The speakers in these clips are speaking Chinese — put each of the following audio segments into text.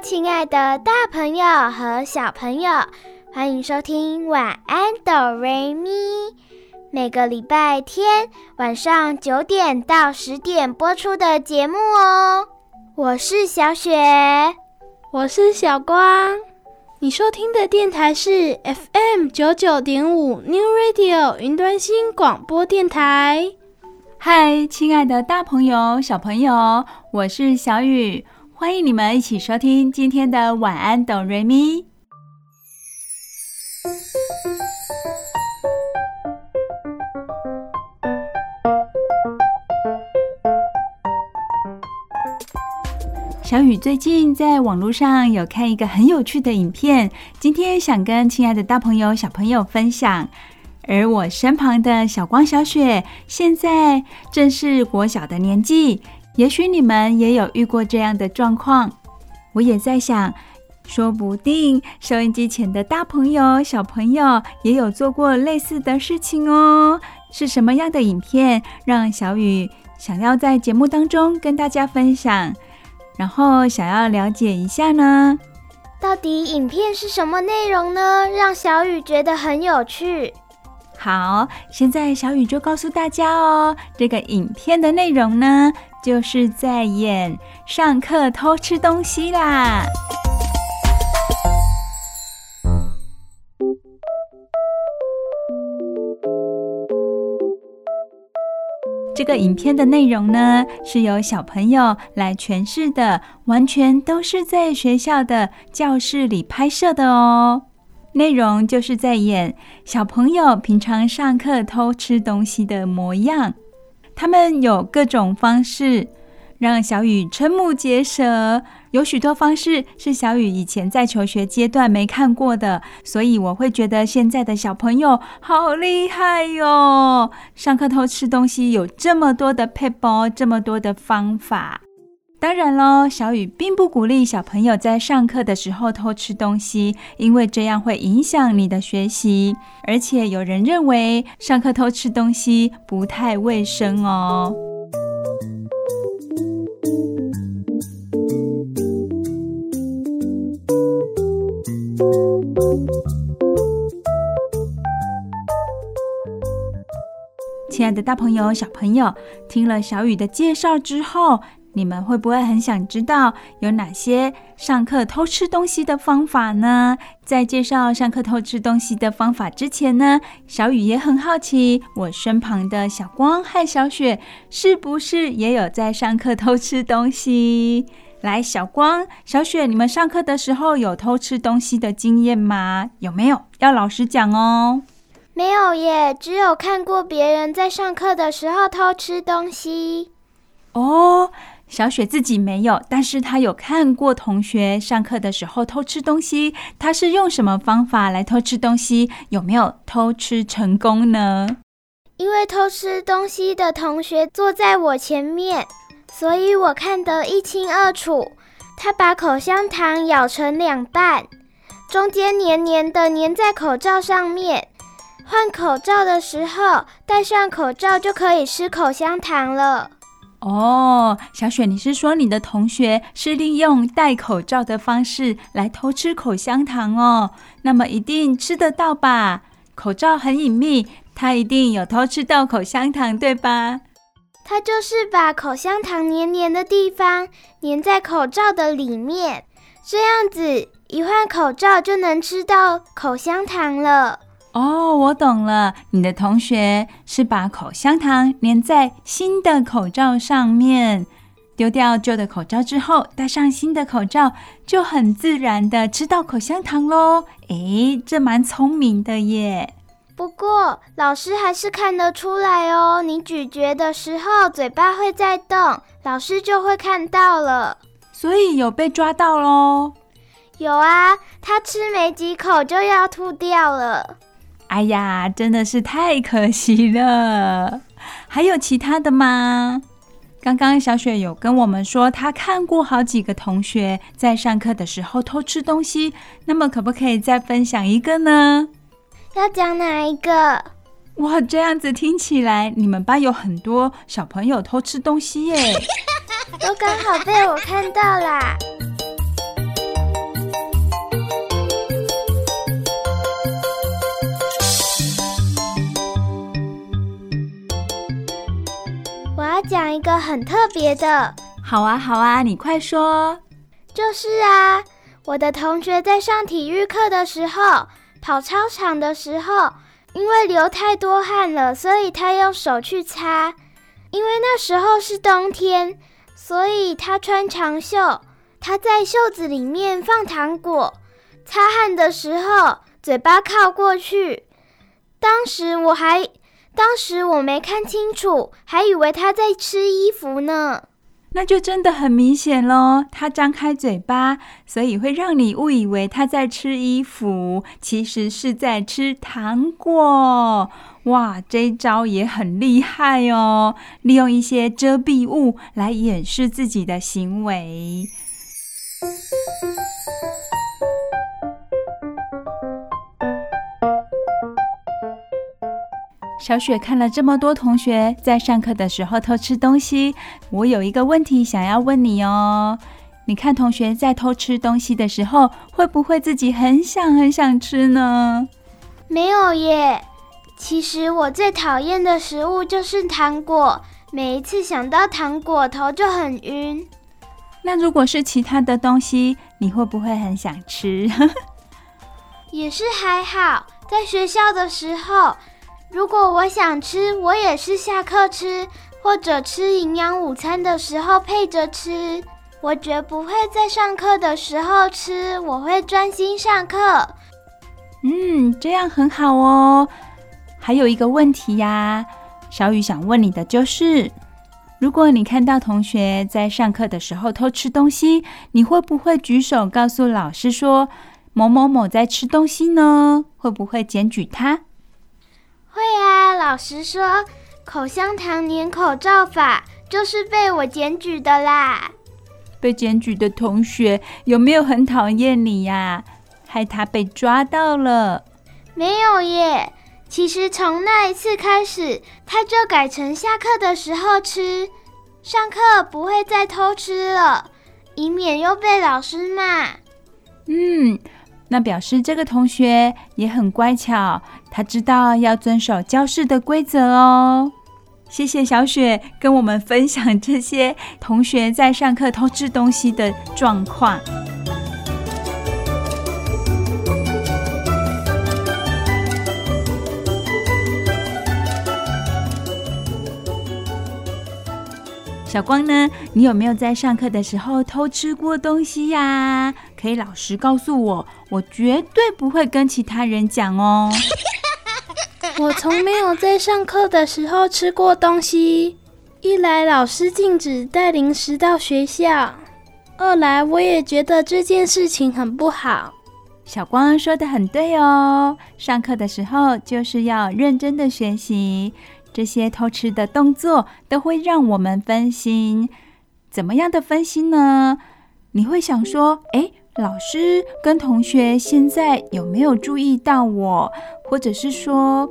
亲爱的大朋友和小朋友，欢迎收听晚安哆瑞咪。每个礼拜天晚上九点到十点播出的节目哦。我是小雪，我是小光。你收听的电台是 FM 九九点五 New Radio 云端新广播电台。嗨，亲爱的大朋友、小朋友，我是小雨。欢迎你们一起收听今天的晚安哆瑞咪。小雨最近在网络上有看一个很有趣的影片，今天想跟亲爱的大朋友、小朋友分享。而我身旁的小光、小雪，现在正是国小的年纪。也许你们也有遇过这样的状况，我也在想，说不定收音机前的大朋友、小朋友也有做过类似的事情哦。是什么样的影片让小雨想要在节目当中跟大家分享，然后想要了解一下呢？到底影片是什么内容呢？让小雨觉得很有趣。好，现在小雨就告诉大家哦，这个影片的内容呢，就是在演上课偷吃东西啦。这个影片的内容呢，是由小朋友来诠释的，完全都是在学校的教室里拍摄的哦。内容就是在演小朋友平常上课偷吃东西的模样，他们有各种方式让小雨瞠目结舌，有许多方式是小雨以前在求学阶段没看过的，所以我会觉得现在的小朋友好厉害哟！上课偷吃东西有这么多的 paper，，这么多的方法。当然喽，小雨并不鼓励小朋友在上课的时候偷吃东西，因为这样会影响你的学习。而且有人认为上课偷吃东西不太卫生哦。亲爱的大朋友、小朋友，听了小雨的介绍之后，你们会不会很想知道有哪些上课偷吃东西的方法呢？在介绍上课偷吃东西的方法之前呢，小雨也很好奇，我身旁的小光和小雪是不是也有在上课偷吃东西？来，小光、小雪，你们上课的时候有偷吃东西的经验吗？有没有？要老实讲哦。没有耶，只有看过别人在上课的时候偷吃东西。哦。小雪自己没有，但是她有看过同学上课的时候偷吃东西。她是用什么方法来偷吃东西？有没有偷吃成功呢？因为偷吃东西的同学坐在我前面，所以我看得一清二楚。他把口香糖咬成两半，中间黏黏的粘在口罩上面。换口罩的时候，戴上口罩就可以吃口香糖了。哦，小雪，你是说你的同学是利用戴口罩的方式来偷吃口香糖哦？那么一定吃得到吧？口罩很隐秘，他一定有偷吃到口香糖，对吧？他就是把口香糖黏黏的地方黏在口罩的里面，这样子一换口罩就能吃到口香糖了。哦，我懂了。你的同学是把口香糖粘在新的口罩上面，丢掉旧的口罩之后，戴上新的口罩，就很自然的吃到口香糖喽。诶，这蛮聪明的耶。不过老师还是看得出来哦，你咀嚼的时候嘴巴会在动，老师就会看到了。所以有被抓到喽？有啊，他吃没几口就要吐掉了。哎呀，真的是太可惜了。还有其他的吗？刚刚小雪有跟我们说，她看过好几个同学在上课的时候偷吃东西。那么，可不可以再分享一个呢？要讲哪一个？哇，这样子听起来，你们班有很多小朋友偷吃东西耶，都刚好被我看到啦。要讲一个很特别的。好啊，好啊，你快说。就是啊，我的同学在上体育课的时候，跑操场的时候，因为流太多汗了，所以他用手去擦。因为那时候是冬天，所以他穿长袖，他在袖子里面放糖果。擦汗的时候，嘴巴靠过去。当时我还，当时我没看清楚，还以为他在吃衣服呢。那就真的很明显喽，他张开嘴巴，所以会让你误以为他在吃衣服，其实是在吃糖果。哇，这招也很厉害哦，利用一些遮蔽物来掩饰自己的行为。小雪看了这么多同学在上课的时候偷吃东西，我有一个问题想要问你哦。你看同学在偷吃东西的时候，会不会自己很想很想吃呢？没有耶。其实我最讨厌的食物就是糖果，每一次想到糖果，头就很晕。那如果是其他的东西，你会不会很想吃？也是还好，在学校的时候。如果我想吃，我也是下课吃，或者吃营养午餐的时候配着吃。我绝不会在上课的时候吃，我会专心上课。嗯，这样很好哦。还有一个问题呀，小雨想问你的就是，如果你看到同学在上课的时候偷吃东西，你会不会举手告诉老师说某某某在吃东西呢？会不会检举他？会啊，老实说，口香糖粘口罩法就是被我检举的啦。被检举的同学有没有很讨厌你呀？害他被抓到了？没有耶。其实从那一次开始，他就改成下课的时候吃，上课不会再偷吃了，以免又被老师骂。嗯。那表示这个同学也很乖巧，他知道要遵守教室的规则哦。谢谢小雪跟我们分享这些同学在上课偷吃东西的状况。小光呢？你有没有在上课的时候偷吃过东西呀？可以老实告诉我，我绝对不会跟其他人讲哦。我从没有在上课的时候吃过东西。一来老师禁止带零食到学校，二来我也觉得这件事情很不好。小光说的很对哦，上课的时候就是要认真的学习。这些偷吃的动作都会让我们分心，怎么样的分心呢？你会想说：“诶，老师跟同学现在有没有注意到我？或者是说，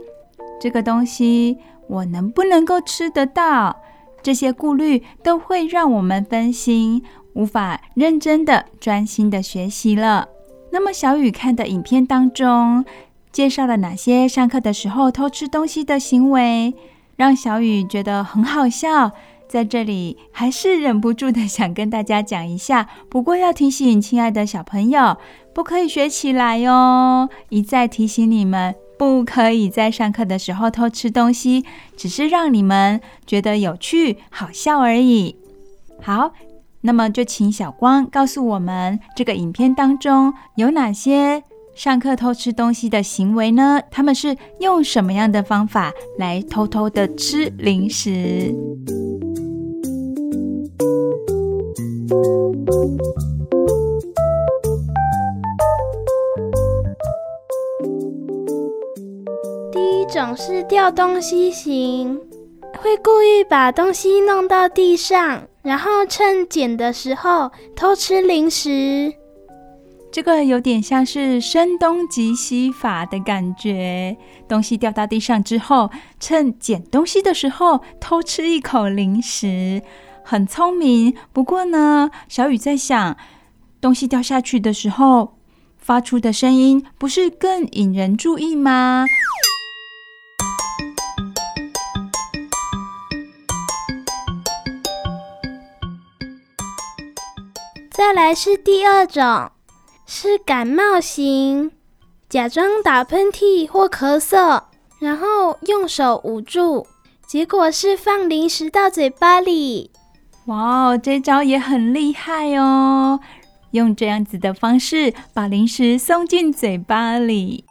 这个东西我能不能够吃得到？”这些顾虑都会让我们分心，无法认真的、专心的学习了。那么，小雨看的影片当中介绍了哪些上课的时候偷吃东西的行为？让小雨觉得很好笑，在这里还是忍不住的想跟大家讲一下。不过要提醒亲爱的小朋友，不可以学起来哟。一再提醒你们，不可以在上课的时候偷吃东西，只是让你们觉得有趣、好笑而已。好，那么就请小光告诉我们，这个影片当中有哪些上课偷吃东西的行为呢？他们是用什么样的方法来偷偷的吃零食？第一种是掉东西型，会故意把东西弄到地上，然后趁捡的时候偷吃零食。这个有点像是声东击西法的感觉，东西掉到地上之后，趁捡东西的时候偷吃一口零食，很聪明。不过呢，小雨在想，东西掉下去的时候发出的声音，不是更引人注意吗？再来是第二种。是感冒型，假装打喷嚏或咳嗽，然后用手捂住，结果是放零食到嘴巴里。哇哦，这招也很厉害哦！用这样子的方式把零食送进嘴巴里。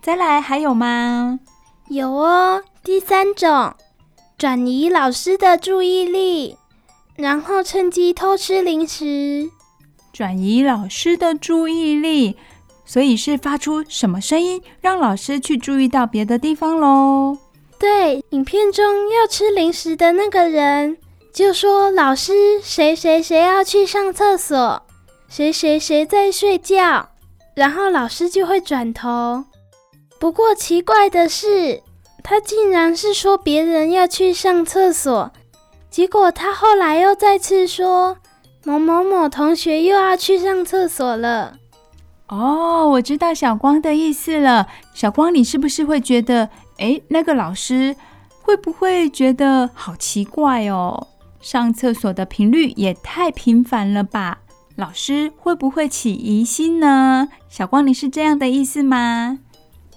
再来，还有吗？有哦，第三种，转移老师的注意力，然后趁机偷吃零食。转移老师的注意力，所以是发出什么声音，让老师去注意到别的地方喽？对，影片中要吃零食的那个人就说：“老师，谁谁谁要去上厕所，谁谁谁在睡觉。”然后老师就会转头。不过奇怪的是，他竟然是说别人要去上厕所，结果他后来又再次说。某某某同学又要去上厕所了。哦，我知道小光的意思了。小光，你是不是会觉得，诶，那个老师会不会觉得好奇怪哦？上厕所的频率也太频繁了吧？老师会不会起疑心呢？小光，你是这样的意思吗？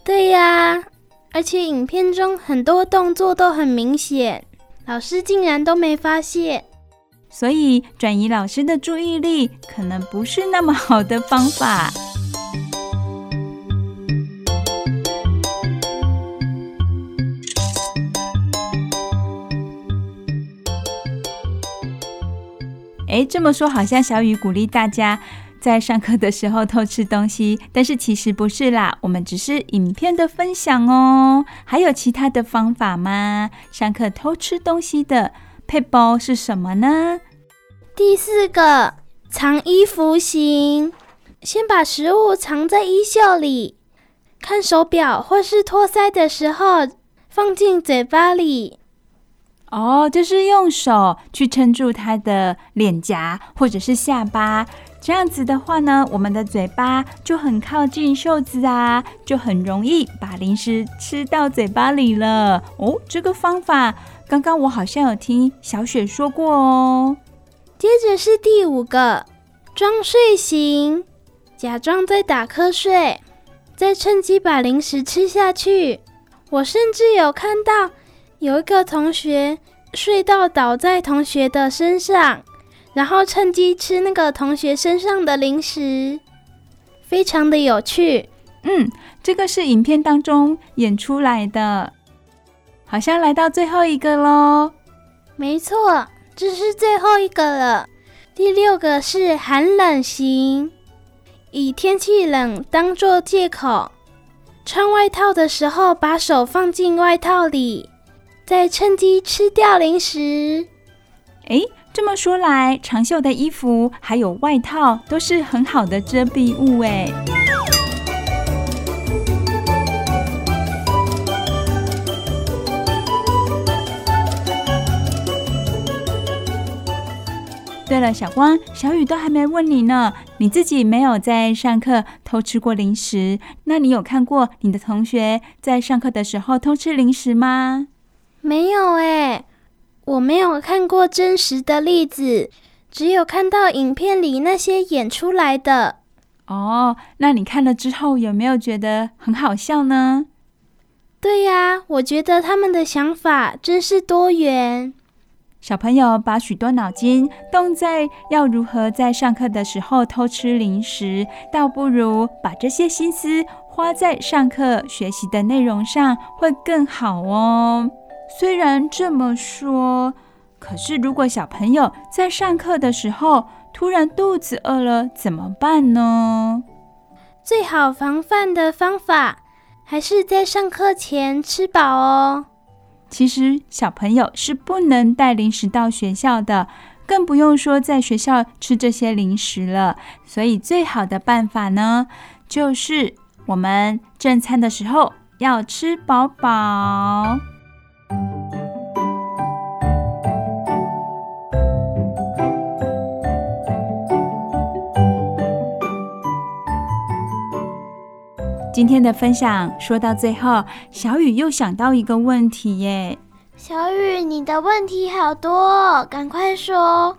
对呀，而且影片中很多动作都很明显，老师竟然都没发现。所以，转移老师的注意力可能不是那么好的方法。诶，这么说好像小雨鼓励大家在上课的时候偷吃东西，但是其实不是啦，我们只是影片的分享哦。还有其他的方法吗？上课偷吃东西的。配包是什么呢？第四个，藏衣服型，先把食物藏在衣袖里，看手表或是托腮的时候放进嘴巴里。哦，就是用手去撑住他的脸颊或者是下巴，这样子的话呢，我们的嘴巴就很靠近袖子啊，就很容易把零食吃到嘴巴里了。哦，这个方法。刚刚我好像有听小雪说过哦。接着是第五个，装睡型，假装在打瞌睡，再趁机把零食吃下去。我甚至有看到有一个同学睡到倒在同学的身上，然后趁机吃那个同学身上的零食，非常的有趣。嗯，这个是影片当中演出来的。好像来到最后一个喽，没错，这是最后一个了。第六个是寒冷型，以天气冷当作借口，穿外套的时候把手放进外套里，再趁机吃掉零食。哎，这么说来，长袖的衣服还有外套都是很好的遮蔽物哎。对了，小光、小雨都还没问你呢。你自己没有在上课偷吃过零食？那你有看过你的同学在上课的时候偷吃零食吗？没有诶，我没有看过真实的例子，只有看到影片里那些演出来的。哦，那你看了之后有没有觉得很好笑呢？对呀，我觉得他们的想法真是多元。小朋友把许多脑筋动在要如何在上课的时候偷吃零食，倒不如把这些心思花在上课学习的内容上，会更好哦。虽然这么说，可是如果小朋友在上课的时候突然肚子饿了，怎么办呢？最好防范的方法还是在上课前吃饱哦。其实小朋友是不能带零食到学校的，更不用说在学校吃这些零食了。所以最好的办法呢，就是我们正餐的时候要吃饱饱。今天的分享说到最后，小雨又想到一个问题耶。小雨，你的问题好多，赶快说。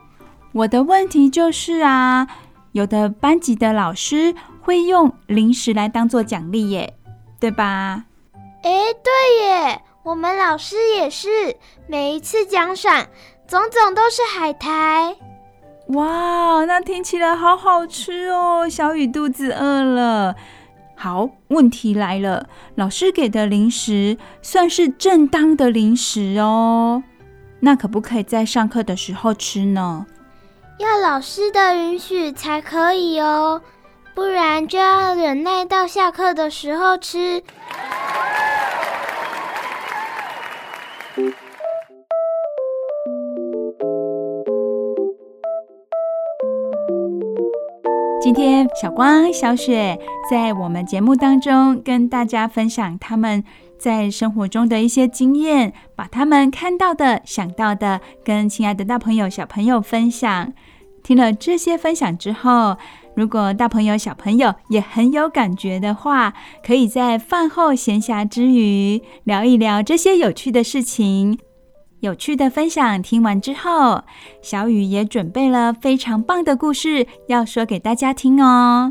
我的问题就是啊，有的班级的老师会用零食来当做奖励耶，对吧？诶，对耶，我们老师也是，每一次奖赏总总都是海苔。哇，那听起来好好吃哦，小雨肚子饿了。好，问题来了，老师给的零食算是正当的零食哦，那可不可以在上课的时候吃呢？要老师的允许才可以哦，不然就要忍耐到下课的时候吃。今天小光、小雪在我们节目当中跟大家分享他们在生活中的一些经验，把他们看到的、想到的跟亲爱的大朋友、小朋友分享。听了这些分享之后，如果大朋友、小朋友也很有感觉的话，可以在饭后闲暇之余聊一聊这些有趣的事情。有趣的分享听完之后，小雨也准备了非常棒的故事要说给大家听哦。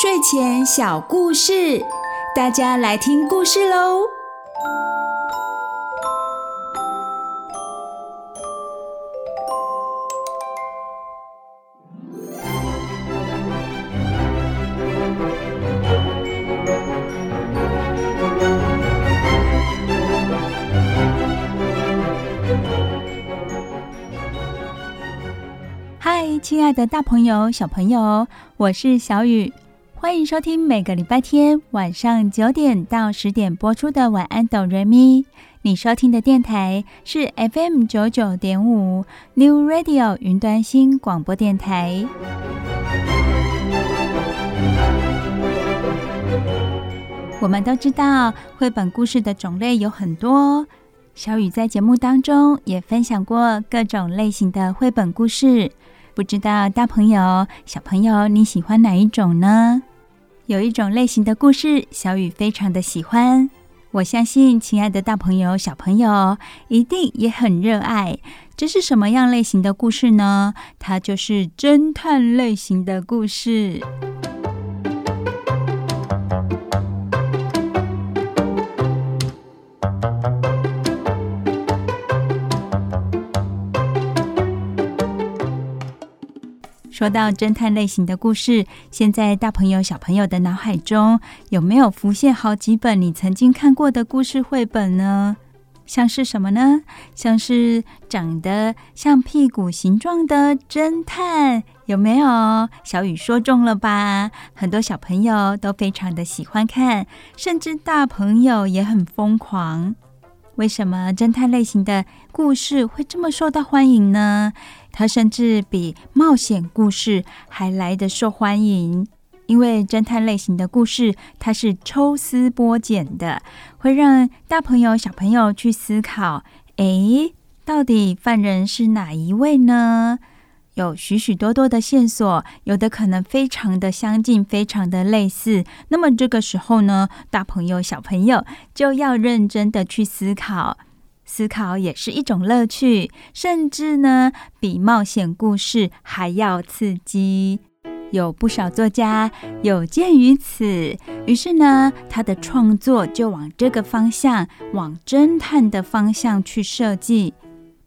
睡前小故事，大家来听故事喽。爱的，大朋友、小朋友，我是小雨，欢迎收听每个礼拜天晚上九点到十点播出的《晚安，哆瑞咪》。你收听的电台是 FM 九九点五 New Radio 云端新广播电台。我们都知道，绘本故事的种类有很多，小雨在节目当中也分享过各种类型的绘本故事。不知道大朋友、小朋友，你喜欢哪一种呢？有一种类型的故事，小雨非常的喜欢。我相信，亲爱的大朋友、小朋友一定也很热爱。这是什么样类型的故事呢？它就是侦探类型的故事。说到侦探类型的故事，现在大朋友、小朋友的脑海中有没有浮现好几本你曾经看过的故事绘本呢？像是什么呢？像是长得像屁股形状的侦探，有没有？小雨说中了吧？很多小朋友都非常的喜欢看，甚至大朋友也很疯狂。为什么侦探类型的故事会这么受到欢迎呢？它甚至比冒险故事还来得受欢迎，因为侦探类型的故事它是抽丝剥茧的，会让大朋友小朋友去思考：诶，到底犯人是哪一位呢？有许许多多的线索，有的可能非常的相近，非常的类似。那么这个时候呢，大朋友小朋友就要认真的去思考。思考也是一种乐趣，甚至呢，比冒险故事还要刺激。有不少作家有鉴于此，于是呢，他的创作就往这个方向，往侦探的方向去设计。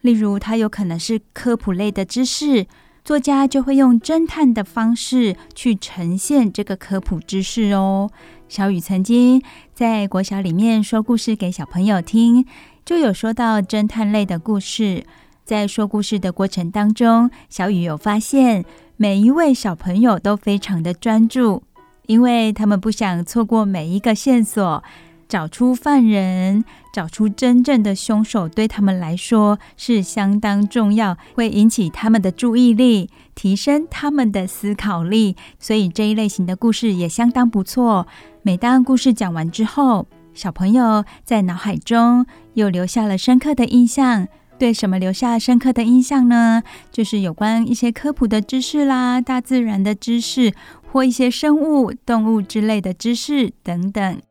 例如，他有可能是科普类的知识，作家就会用侦探的方式去呈现这个科普知识哦。小雨曾经在国小里面说故事给小朋友听，就有说到侦探类的故事。在说故事的过程当中，小雨有发现。每一位小朋友都非常的专注，因为他们不想错过每一个线索，找出犯人，找出真正的凶手，对他们来说是相当重要，会引起他们的注意力，提升他们的思考力。所以这一类型的故事也相当不错。每当故事讲完之后，小朋友在脑海中又留下了深刻的印象。对什么留下深刻的印象呢？就是有关一些科普的知识啦，大自然的知识，或一些生物、动物之类的知识等等，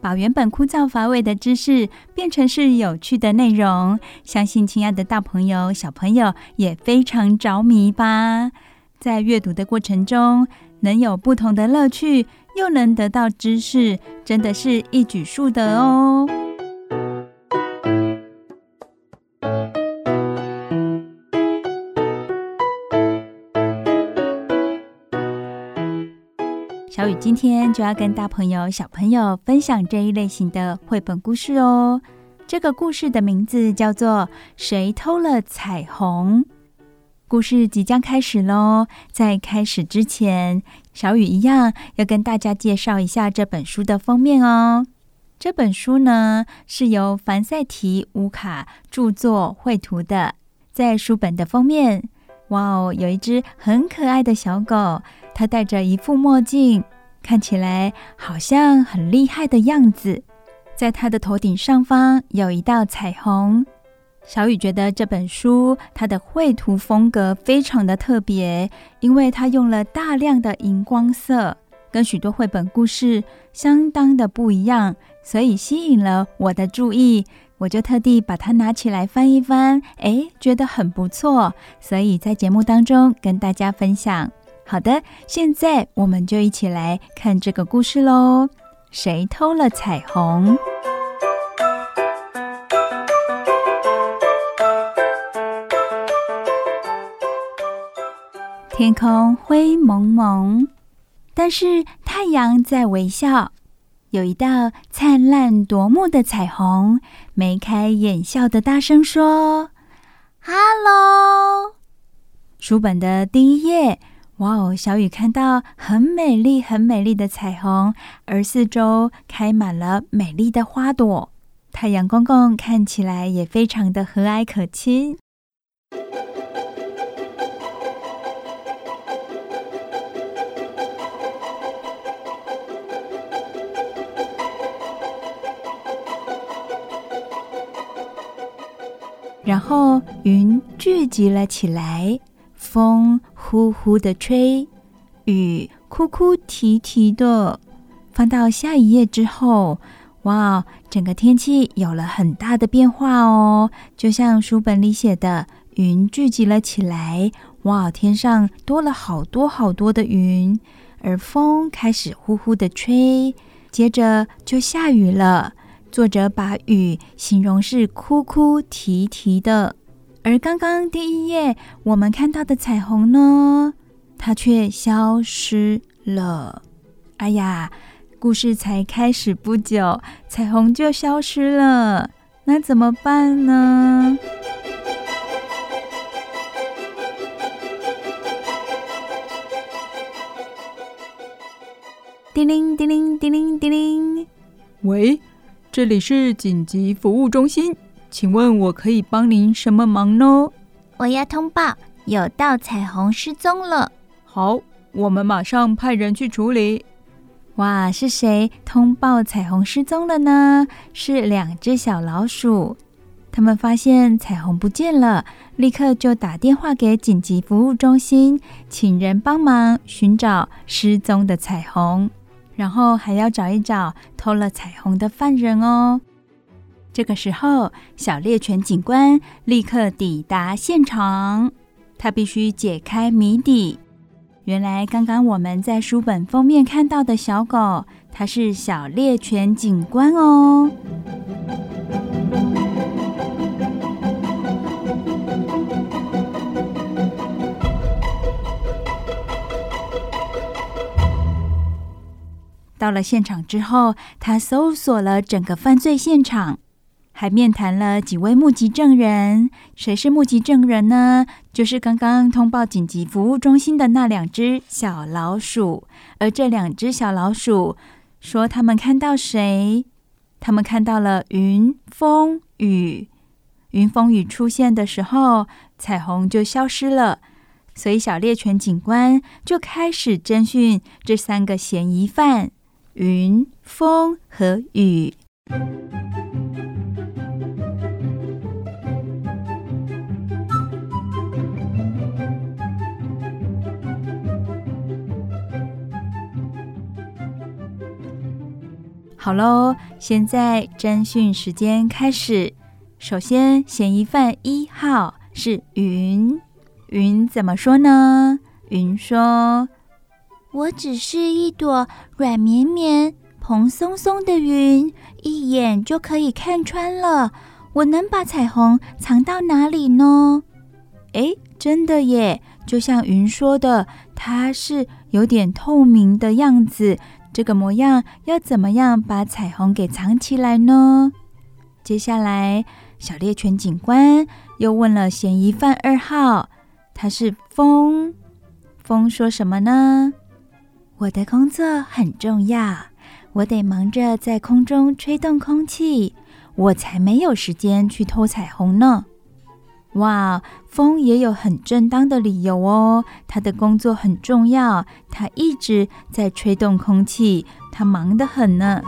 把原本枯燥乏味的知识变成是有趣的内容。相信亲爱的大朋友、小朋友也非常着迷吧。在阅读的过程中，能有不同的乐趣，又能得到知识，真的是一举数得哦。小雨今天就要跟大朋友、小朋友分享这一类型的绘本故事哦。这个故事的名字叫做《谁偷了彩虹》。故事即将开始喽！在开始之前，小雨一样要跟大家介绍一下这本书的封面哦。这本书呢是由凡赛提乌卡著作绘图的，在书本的封面，哇哦，有一只很可爱的小狗。它戴着一副墨镜，看起来好像很厉害的样子。在它的头顶上方有一道彩虹。小雨觉得这本书它的绘图风格非常的特别，因为它用了大量的荧光色，跟许多绘本故事相当的不一样，所以吸引了我的注意。我就特地把它拿起来翻一翻，诶，觉得很不错，所以在节目当中跟大家分享。好的，现在我们就一起来看这个故事喽。谁偷了彩虹？天空灰蒙蒙，但是太阳在微笑。有一道灿烂夺目的彩虹，眉开眼笑的大声说：“Hello！” 书本的第一页。哇哦！小雨看到很美丽、很美丽的彩虹，而四周开满了美丽的花朵。太阳公公看起来也非常的和蔼可亲。然后云聚集了起来。风呼呼的吹，雨哭哭啼啼的。翻到下一页之后，哇，整个天气有了很大的变化哦，就像书本里写的，云聚集了起来，哇，天上多了好多好多的云，而风开始呼呼的吹，接着就下雨了。作者把雨形容是哭哭啼啼的。而刚刚第一页我们看到的彩虹呢，它却消失了。哎呀，故事才开始不久，彩虹就消失了，那怎么办呢？叮铃叮铃叮铃叮铃，喂，这里是紧急服务中心。请问我可以帮您什么忙呢？我要通报，有道彩虹失踪了。好，我们马上派人去处理。哇，是谁通报彩虹失踪了呢？是两只小老鼠。他们发现彩虹不见了，立刻就打电话给紧急服务中心，请人帮忙寻找失踪的彩虹，然后还要找一找偷了彩虹的犯人哦。这个时候，小猎犬警官立刻抵达现场。他必须解开谜底。原来刚刚我们在书本封面看到的小狗，它是小猎犬警官哦。到了现场之后，他搜索了整个犯罪现场。还面谈了几位目击证人，谁是目击证人呢？就是刚刚通报紧急服务中心的那两只小老鼠。而这两只小老鼠说，他们看到谁？他们看到了云、风、雨。云、风、雨出现的时候，彩虹就消失了。所以小猎犬警官就开始侦讯这三个嫌疑犯：云、风和雨。好喽，现在侦讯时间开始。首先，嫌疑犯一号是云。云怎么说呢？云说：“我只是一朵软绵绵、蓬松松的云，一眼就可以看穿了。我能把彩虹藏到哪里呢？”哎，真的耶！就像云说的，它是有点透明的样子。这个模样要怎么样把彩虹给藏起来呢？接下来，小猎犬警官又问了嫌疑犯二号，他是风。风说什么呢？我的工作很重要，我得忙着在空中吹动空气，我才没有时间去偷彩虹呢。哇，风也有很正当的理由哦。他的工作很重要，他一直在吹动空气，他忙得很呢。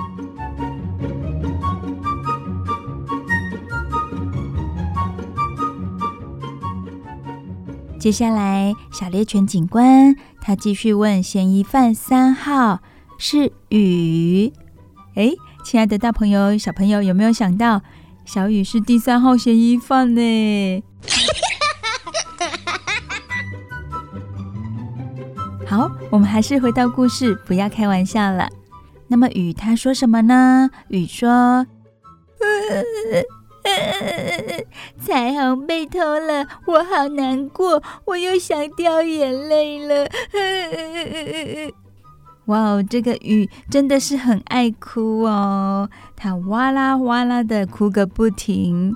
接下来，小猎犬警官他继续问嫌疑犯三号是雨。哎，亲爱的大朋友、小朋友，有没有想到小雨是第三号嫌疑犯呢？好，我们还是回到故事，不要开玩笑了。那么雨他说什么呢？雨说：“ 彩虹被偷了，我好难过，我又想掉眼泪了。”哇哦，这个雨真的是很爱哭哦，他哇啦哇啦的哭个不停。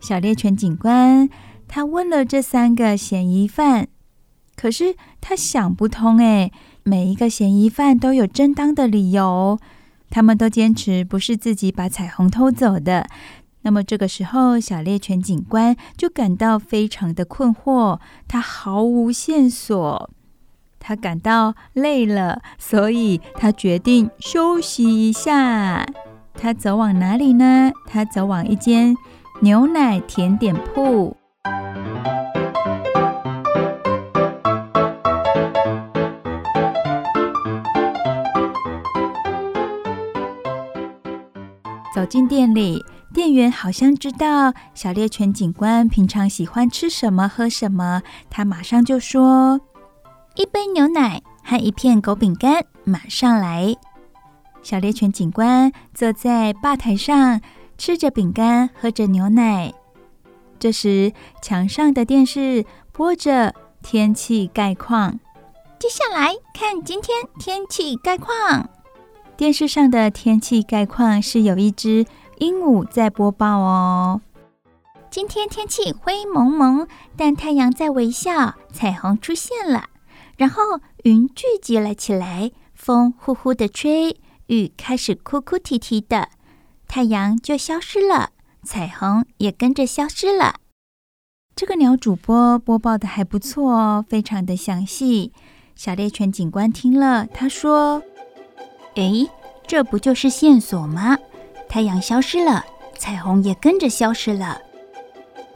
小猎犬警官。他问了这三个嫌疑犯，可是他想不通诶，每一个嫌疑犯都有正当的理由，他们都坚持不是自己把彩虹偷走的。那么这个时候，小猎犬警官就感到非常的困惑，他毫无线索，他感到累了，所以他决定休息一下。他走往哪里呢？他走往一间牛奶甜点铺。走进店里，店员好像知道小猎犬警官平常喜欢吃什么、喝什么，他马上就说：“一杯牛奶和一片狗饼干，马上来。”小猎犬警官坐在吧台上，吃着饼干，喝着牛奶。这时，墙上的电视播着天气概况。接下来看今天天气概况。电视上的天气概况是有一只鹦鹉在播报哦。今天天气灰蒙蒙，但太阳在微笑，彩虹出现了。然后云聚集了起来，风呼呼的吹，雨开始哭哭啼啼的，太阳就消失了。彩虹也跟着消失了。这个鸟主播播报的还不错哦，非常的详细。小猎犬警官听了，他说：“诶，这不就是线索吗？太阳消失了，彩虹也跟着消失了。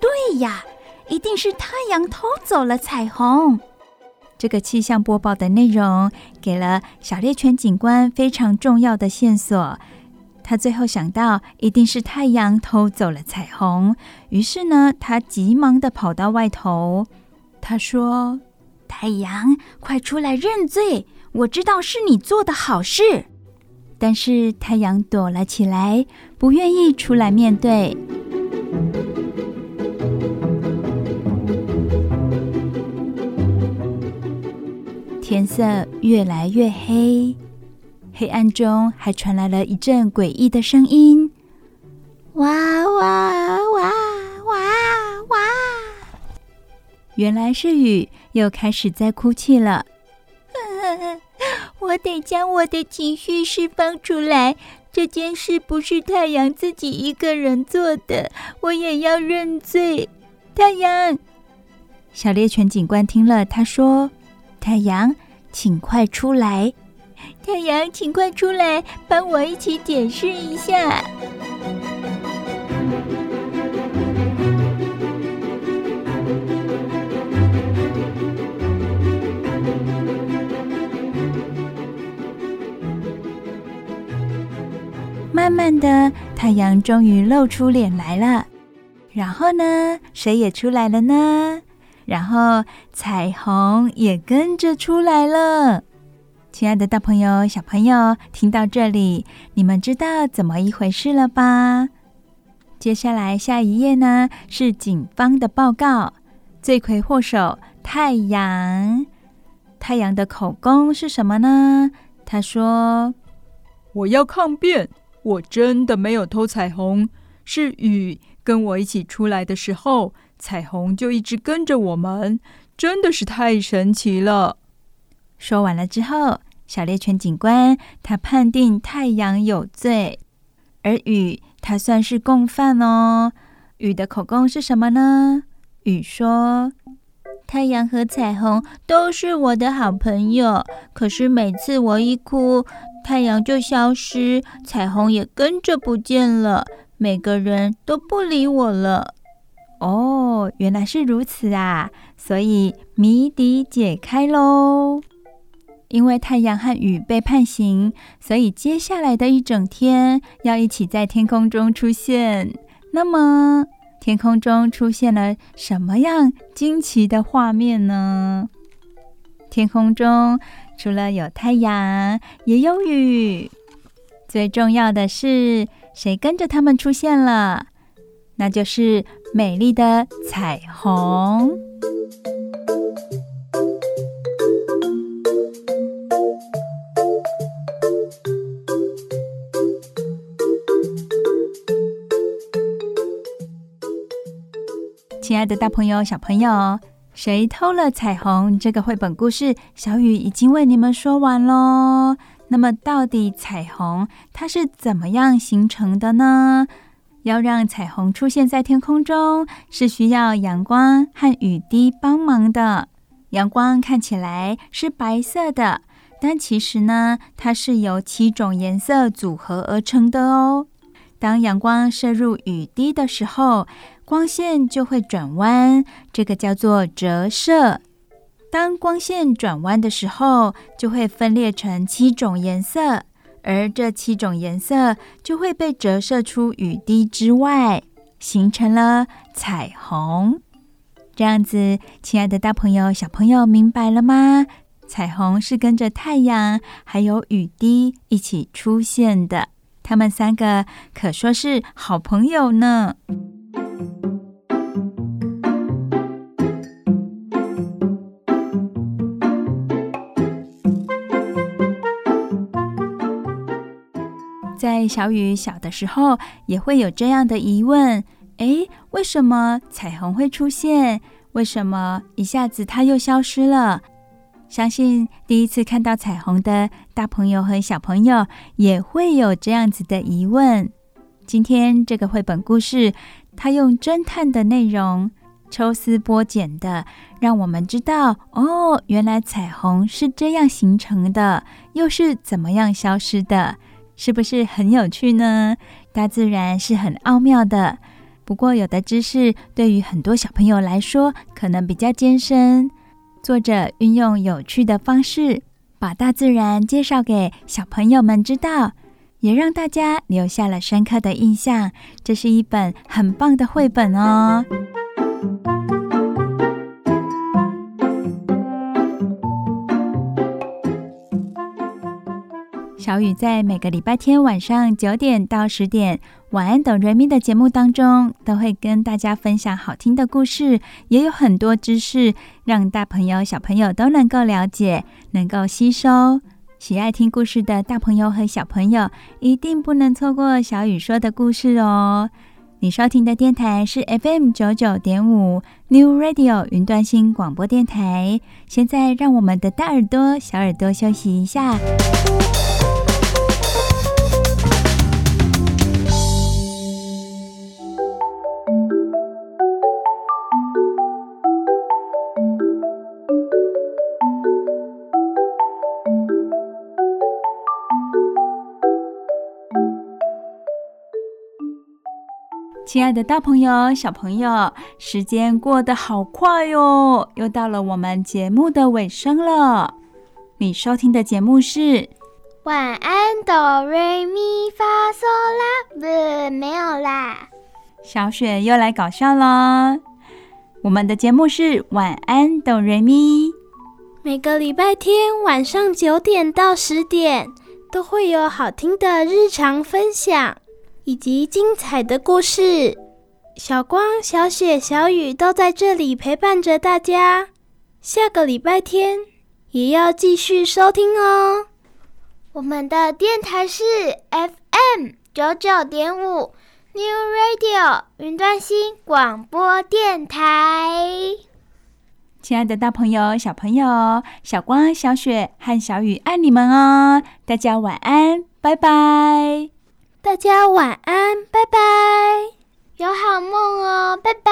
对呀，一定是太阳偷走了彩虹。”这个气象播报的内容给了小猎犬警官非常重要的线索。他最后想到，一定是太阳偷走了彩虹。于是呢，他急忙地跑到外头。他说：“太阳，快出来认罪！我知道是你做的好事。”但是太阳躲了起来，不愿意出来面对。天色越来越黑，黑暗中还传来了一阵诡异的声音：“哇哇哇哇哇！”原来是雨又开始在哭泣了。我得将我的情绪释放出来。这件事不是太阳自己一个人做的，我也要认罪。太阳，小猎犬警官听了，他说：“太阳，请快出来！太阳，请快出来，帮我一起解释一下。”慢慢的，太阳终于露出脸来了。然后呢，谁也出来了呢？然后彩虹也跟着出来了。亲爱的大朋友、小朋友，听到这里，你们知道怎么一回事了吧？接下来下一页呢，是警方的报告。罪魁祸首太阳，太阳的口供是什么呢？他说：“我要抗辩。”我真的没有偷彩虹，是雨跟我一起出来的时候，彩虹就一直跟着我们，真的是太神奇了。说完了之后，小猎犬警官他判定太阳有罪，而雨他算是共犯哦。雨的口供是什么呢？雨说：“太阳和彩虹都是我的好朋友，可是每次我一哭。”太阳就消失，彩虹也跟着不见了，每个人都不理我了。哦，原来是如此啊！所以谜底解开喽。因为太阳和雨被判刑，所以接下来的一整天要一起在天空中出现。那么，天空中出现了什么样惊奇的画面呢？天空中。除了有太阳，也有雨。最重要的是，谁跟着他们出现了？那就是美丽的彩虹。亲爱的，大朋友、小朋友。谁偷了彩虹？这个绘本故事，小雨已经为你们说完喽。那么，到底彩虹它是怎么样形成的呢？要让彩虹出现在天空中，是需要阳光和雨滴帮忙的。阳光看起来是白色的，但其实呢，它是由七种颜色组合而成的哦。当阳光射入雨滴的时候，光线就会转弯，这个叫做折射。当光线转弯的时候，就会分裂成七种颜色，而这七种颜色就会被折射出雨滴之外，形成了彩虹。这样子，亲爱的大朋友、小朋友，明白了吗？彩虹是跟着太阳还有雨滴一起出现的，他们三个可说是好朋友呢。在小雨小的时候，也会有这样的疑问：诶，为什么彩虹会出现？为什么一下子它又消失了？相信第一次看到彩虹的大朋友和小朋友也会有这样子的疑问。今天这个绘本故事，他用侦探的内容，抽丝剥茧的，让我们知道哦，原来彩虹是这样形成的，又是怎么样消失的。是不是很有趣呢？大自然是很奥妙的，不过有的知识对于很多小朋友来说可能比较艰深。作者运用有趣的方式，把大自然介绍给小朋友们知道，也让大家留下了深刻的印象。这是一本很棒的绘本哦。小雨在每个礼拜天晚上九点到十点，《晚安，等瑞咪》的节目当中，都会跟大家分享好听的故事，也有很多知识，让大朋友、小朋友都能够了解，能够吸收。喜爱听故事的大朋友和小朋友，一定不能错过小雨说的故事哦。你收听的电台是 FM 九九点五 New Radio 云端新广播电台。现在让我们的大耳朵、小耳朵休息一下。亲爱的大朋友、小朋友，时间过得好快哟，又到了我们节目的尾声了。你收听的节目是《晚安哆瑞咪发嗦啦》，不，没有啦。小雪又来搞笑了。我们的节目是《晚安哆瑞咪》，每个礼拜天晚上九点到十点都会有好听的日常分享。以及精彩的故事，小光、小雪、小雨都在这里陪伴着大家。下个礼拜天也要继续收听哦。我们的电台是 FM 九九点五 New Radio 云端新广播电台。亲爱的大朋友、小朋友，小光、小雪和小雨爱你们哦！大家晚安，拜拜。大家晚安，拜拜，有好梦哦，拜拜。